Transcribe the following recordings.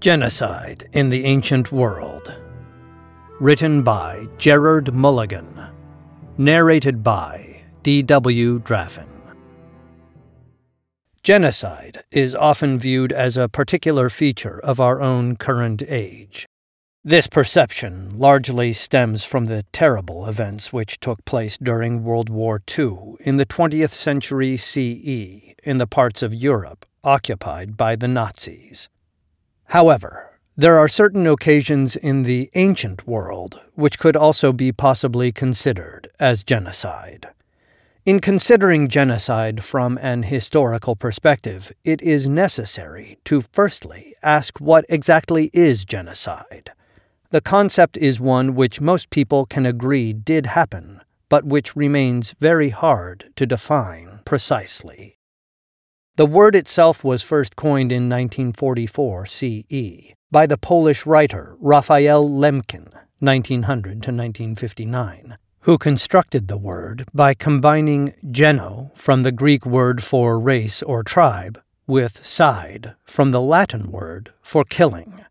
Genocide in the Ancient World. Written by Gerard Mulligan. Narrated by D.W. Draffin. Genocide is often viewed as a particular feature of our own current age. This perception largely stems from the terrible events which took place during World War II in the 20th century CE in the parts of Europe occupied by the Nazis. However, there are certain occasions in the ancient world which could also be possibly considered as genocide. In considering genocide from an historical perspective, it is necessary to firstly ask what exactly is genocide. The concept is one which most people can agree did happen, but which remains very hard to define precisely. The word itself was first coined in 1944 CE by the Polish writer Raphael Lemkin, 1900 to 1959, who constructed the word by combining geno from the Greek word for race or tribe with cide from the Latin word for killing.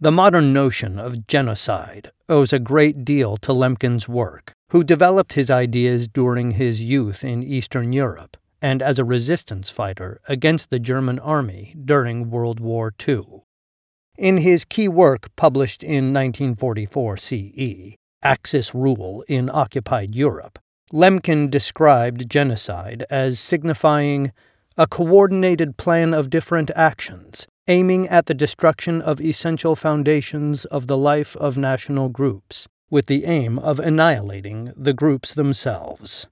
The modern notion of genocide owes a great deal to Lemkin's work, who developed his ideas during his youth in Eastern Europe and as a resistance fighter against the German army during World War II. In his key work published in 1944 CE, Axis Rule in Occupied Europe, Lemkin described genocide as signifying a coordinated plan of different actions aiming at the destruction of essential foundations of the life of national groups, with the aim of annihilating the groups themselves.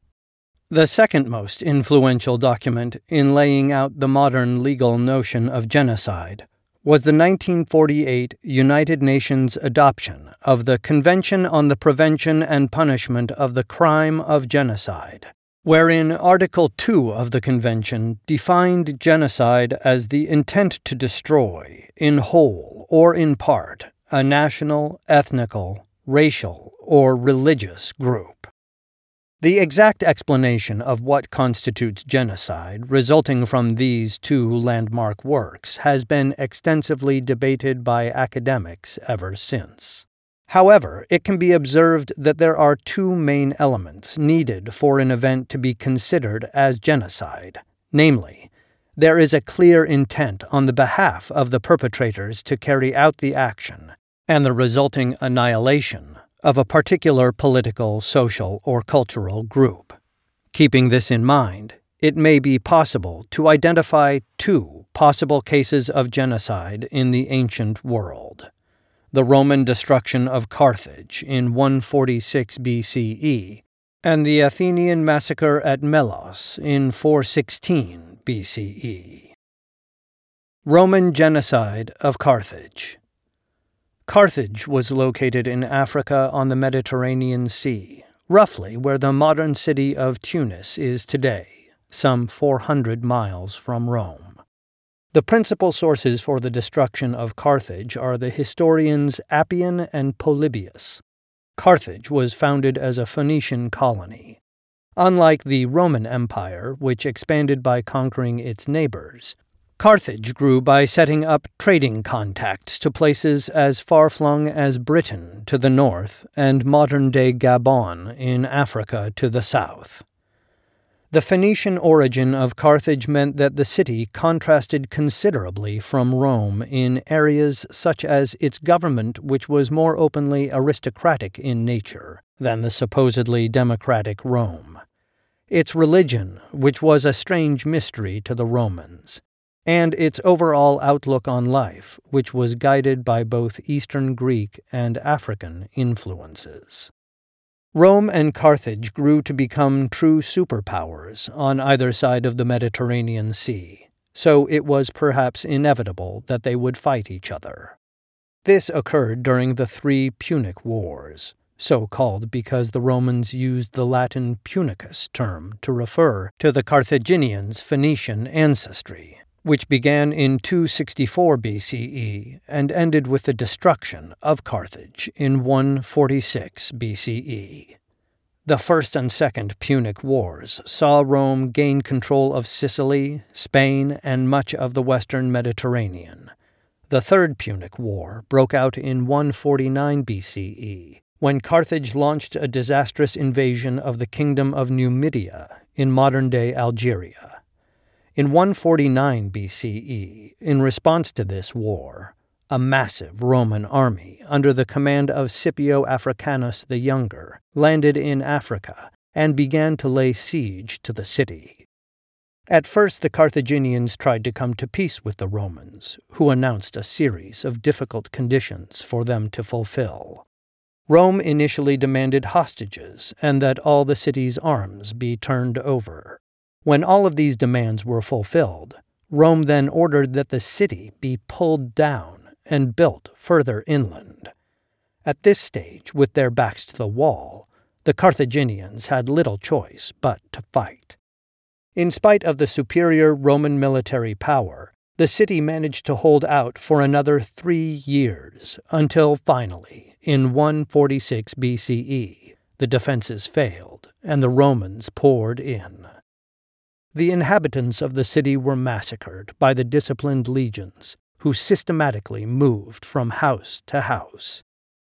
The second most influential document in laying out the modern legal notion of genocide was the 1948 United Nations adoption of the Convention on the Prevention and Punishment of the Crime of Genocide, wherein Article 2 of the Convention defined genocide as the intent to destroy, in whole or in part, a national, ethnical, racial, or religious group. The exact explanation of what constitutes genocide resulting from these two landmark works has been extensively debated by academics ever since. However, it can be observed that there are two main elements needed for an event to be considered as genocide namely, there is a clear intent on the behalf of the perpetrators to carry out the action, and the resulting annihilation of a particular political, social, or cultural group. Keeping this in mind, it may be possible to identify two possible cases of genocide in the ancient world the Roman destruction of Carthage in 146 BCE, and the Athenian massacre at Melos in 416 BCE. Roman genocide of Carthage. Carthage was located in Africa on the Mediterranean Sea, roughly where the modern city of Tunis is today, some 400 miles from Rome. The principal sources for the destruction of Carthage are the historians Appian and Polybius. Carthage was founded as a Phoenician colony. Unlike the Roman Empire, which expanded by conquering its neighbors, Carthage grew by setting up trading contacts to places as far flung as Britain to the north and modern day Gabon in Africa to the south. The Phoenician origin of Carthage meant that the city contrasted considerably from Rome in areas such as its government, which was more openly aristocratic in nature than the supposedly democratic Rome, its religion, which was a strange mystery to the Romans and its overall outlook on life, which was guided by both Eastern Greek and African influences. Rome and Carthage grew to become true superpowers on either side of the Mediterranean Sea, so it was perhaps inevitable that they would fight each other. This occurred during the Three Punic Wars, so called because the Romans used the Latin punicus term to refer to the Carthaginians' Phoenician ancestry which began in 264 BCE and ended with the destruction of Carthage in 146 BCE. The First and Second Punic Wars saw Rome gain control of Sicily, Spain, and much of the western Mediterranean. The Third Punic War broke out in 149 BCE, when Carthage launched a disastrous invasion of the kingdom of Numidia in modern day Algeria. In 149 BCE, in response to this war, a massive Roman army under the command of Scipio Africanus the Younger landed in Africa and began to lay siege to the city. At first, the Carthaginians tried to come to peace with the Romans, who announced a series of difficult conditions for them to fulfill. Rome initially demanded hostages and that all the city's arms be turned over. When all of these demands were fulfilled, Rome then ordered that the city be pulled down and built further inland. At this stage, with their backs to the wall, the Carthaginians had little choice but to fight. In spite of the superior Roman military power, the city managed to hold out for another three years until finally, in 146 BCE, the defenses failed and the Romans poured in. The inhabitants of the city were massacred by the disciplined legions, who systematically moved from house to house.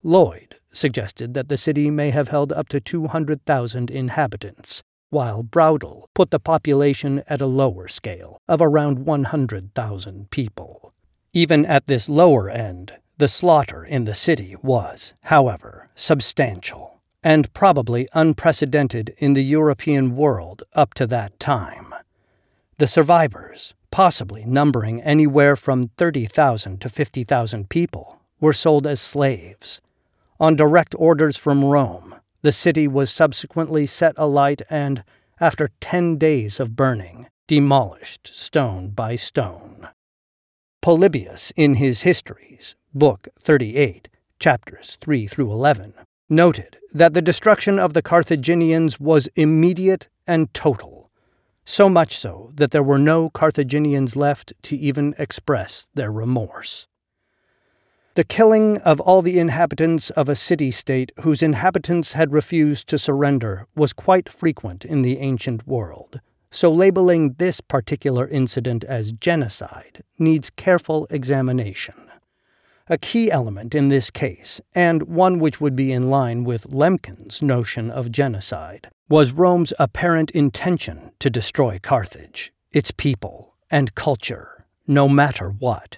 Lloyd suggested that the city may have held up to 200,000 inhabitants, while Braudel put the population at a lower scale of around 100,000 people. Even at this lower end, the slaughter in the city was, however, substantial and probably unprecedented in the European world up to that time. The survivors, possibly numbering anywhere from 30,000 to 50,000 people, were sold as slaves. On direct orders from Rome, the city was subsequently set alight and, after ten days of burning, demolished stone by stone. Polybius, in his Histories, Book 38, chapters 3 through 11, noted that the destruction of the Carthaginians was immediate and total, so much so that there were no Carthaginians left to even express their remorse. The killing of all the inhabitants of a city state whose inhabitants had refused to surrender was quite frequent in the ancient world, so labeling this particular incident as genocide needs careful examination. A key element in this case, and one which would be in line with Lemkin's notion of genocide, was Rome's apparent intention to destroy Carthage, its people, and culture, no matter what.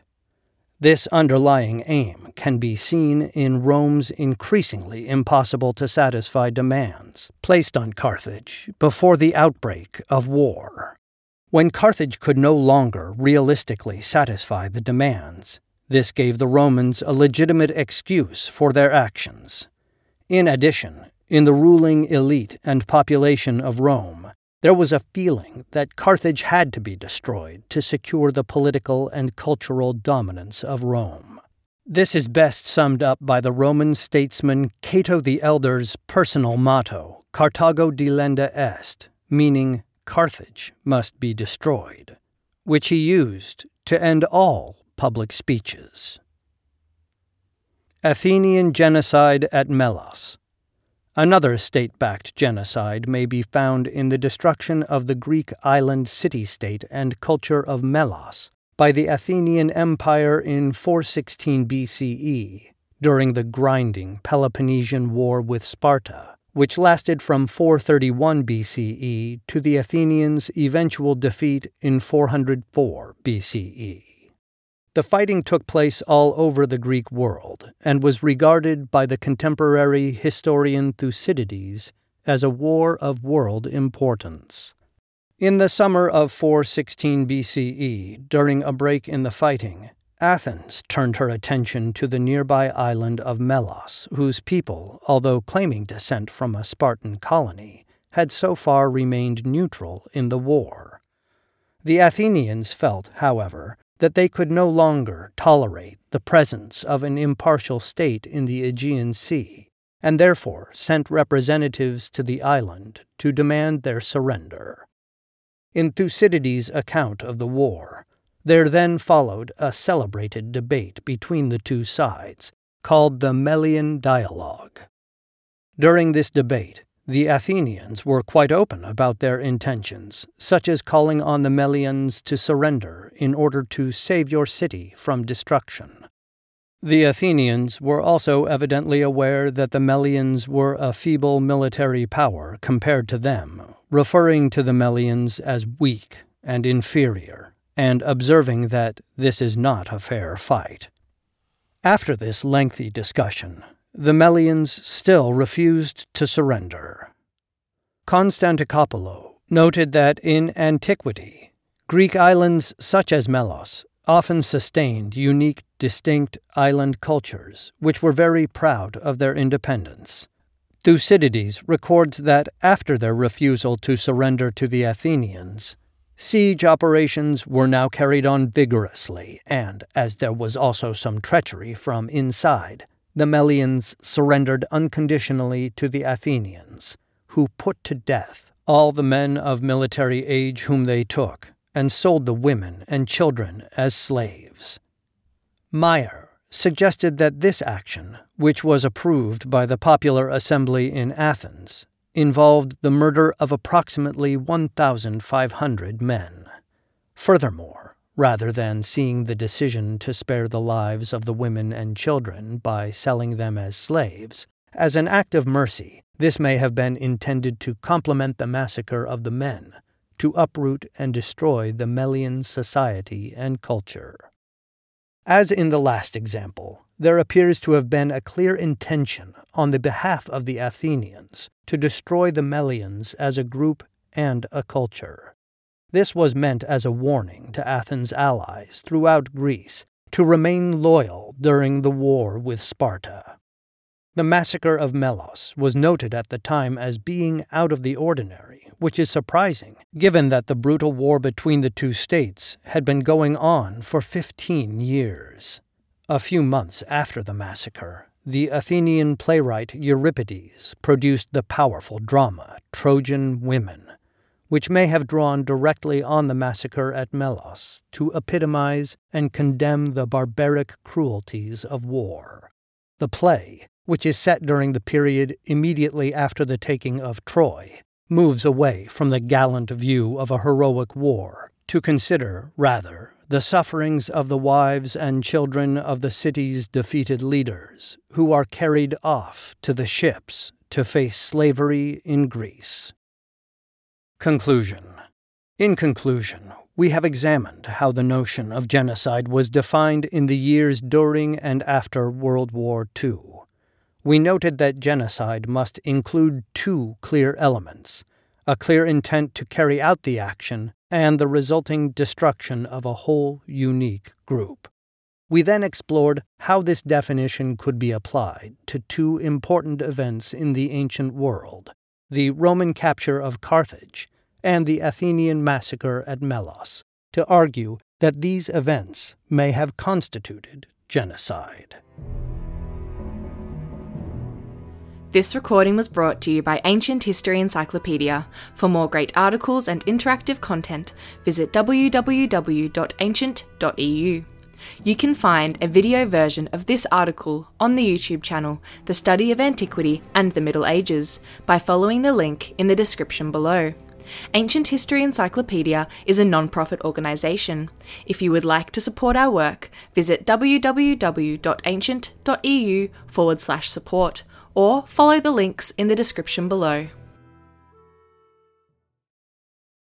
This underlying aim can be seen in Rome's increasingly impossible to satisfy demands placed on Carthage before the outbreak of war. When Carthage could no longer realistically satisfy the demands, this gave the Romans a legitimate excuse for their actions. In addition, in the ruling elite and population of Rome, there was a feeling that Carthage had to be destroyed to secure the political and cultural dominance of Rome. This is best summed up by the Roman statesman Cato the Elder's personal motto, Carthago delenda est, meaning Carthage must be destroyed, which he used to end all public speeches. Athenian genocide at Melos. Another state backed genocide may be found in the destruction of the Greek island city state and culture of Melos by the Athenian Empire in 416 BCE during the grinding Peloponnesian War with Sparta, which lasted from 431 BCE to the Athenians' eventual defeat in 404 BCE. The fighting took place all over the Greek world and was regarded by the contemporary historian Thucydides as a war of world importance. In the summer of 416 BCE, during a break in the fighting, Athens turned her attention to the nearby island of Melos, whose people, although claiming descent from a Spartan colony, had so far remained neutral in the war. The Athenians felt, however, that they could no longer tolerate the presence of an impartial state in the Aegean Sea, and therefore sent representatives to the island to demand their surrender. In Thucydides' account of the war, there then followed a celebrated debate between the two sides, called the Melian Dialogue. During this debate, the Athenians were quite open about their intentions, such as calling on the Melians to surrender in order to save your city from destruction. The Athenians were also evidently aware that the Melians were a feeble military power compared to them, referring to the Melians as weak and inferior, and observing that this is not a fair fight. After this lengthy discussion, the Melians still refused to surrender. Constantakopoulou noted that in antiquity, Greek islands such as Melos often sustained unique, distinct island cultures, which were very proud of their independence. Thucydides records that after their refusal to surrender to the Athenians, siege operations were now carried on vigorously, and, as there was also some treachery from inside, the Melians surrendered unconditionally to the Athenians, who put to death all the men of military age whom they took, and sold the women and children as slaves. Meyer suggested that this action, which was approved by the Popular Assembly in Athens, involved the murder of approximately 1,500 men. Furthermore, rather than seeing the decision to spare the lives of the women and children by selling them as slaves, as an act of mercy, this may have been intended to complement the massacre of the men, to uproot and destroy the Melian society and culture. As in the last example, there appears to have been a clear intention on the behalf of the Athenians to destroy the Melians as a group and a culture. This was meant as a warning to Athens' allies throughout Greece to remain loyal during the war with Sparta. The massacre of Melos was noted at the time as being out of the ordinary, which is surprising, given that the brutal war between the two states had been going on for 15 years. A few months after the massacre, the Athenian playwright Euripides produced the powerful drama Trojan Women, which may have drawn directly on the massacre at Melos to epitomize and condemn the barbaric cruelties of war. The play which is set during the period immediately after the taking of Troy, moves away from the gallant view of a heroic war to consider, rather, the sufferings of the wives and children of the city's defeated leaders, who are carried off to the ships to face slavery in Greece. Conclusion In conclusion, we have examined how the notion of genocide was defined in the years during and after World War II we noted that genocide must include two clear elements a clear intent to carry out the action and the resulting destruction of a whole unique group. We then explored how this definition could be applied to two important events in the ancient world the Roman capture of Carthage and the Athenian massacre at Melos, to argue that these events may have constituted genocide. This recording was brought to you by Ancient History Encyclopedia. For more great articles and interactive content, visit www.ancient.eu. You can find a video version of this article on the YouTube channel, The Study of Antiquity and the Middle Ages, by following the link in the description below. Ancient History Encyclopedia is a non profit organisation. If you would like to support our work, visit www.ancient.eu forward slash support or follow the links in the description below.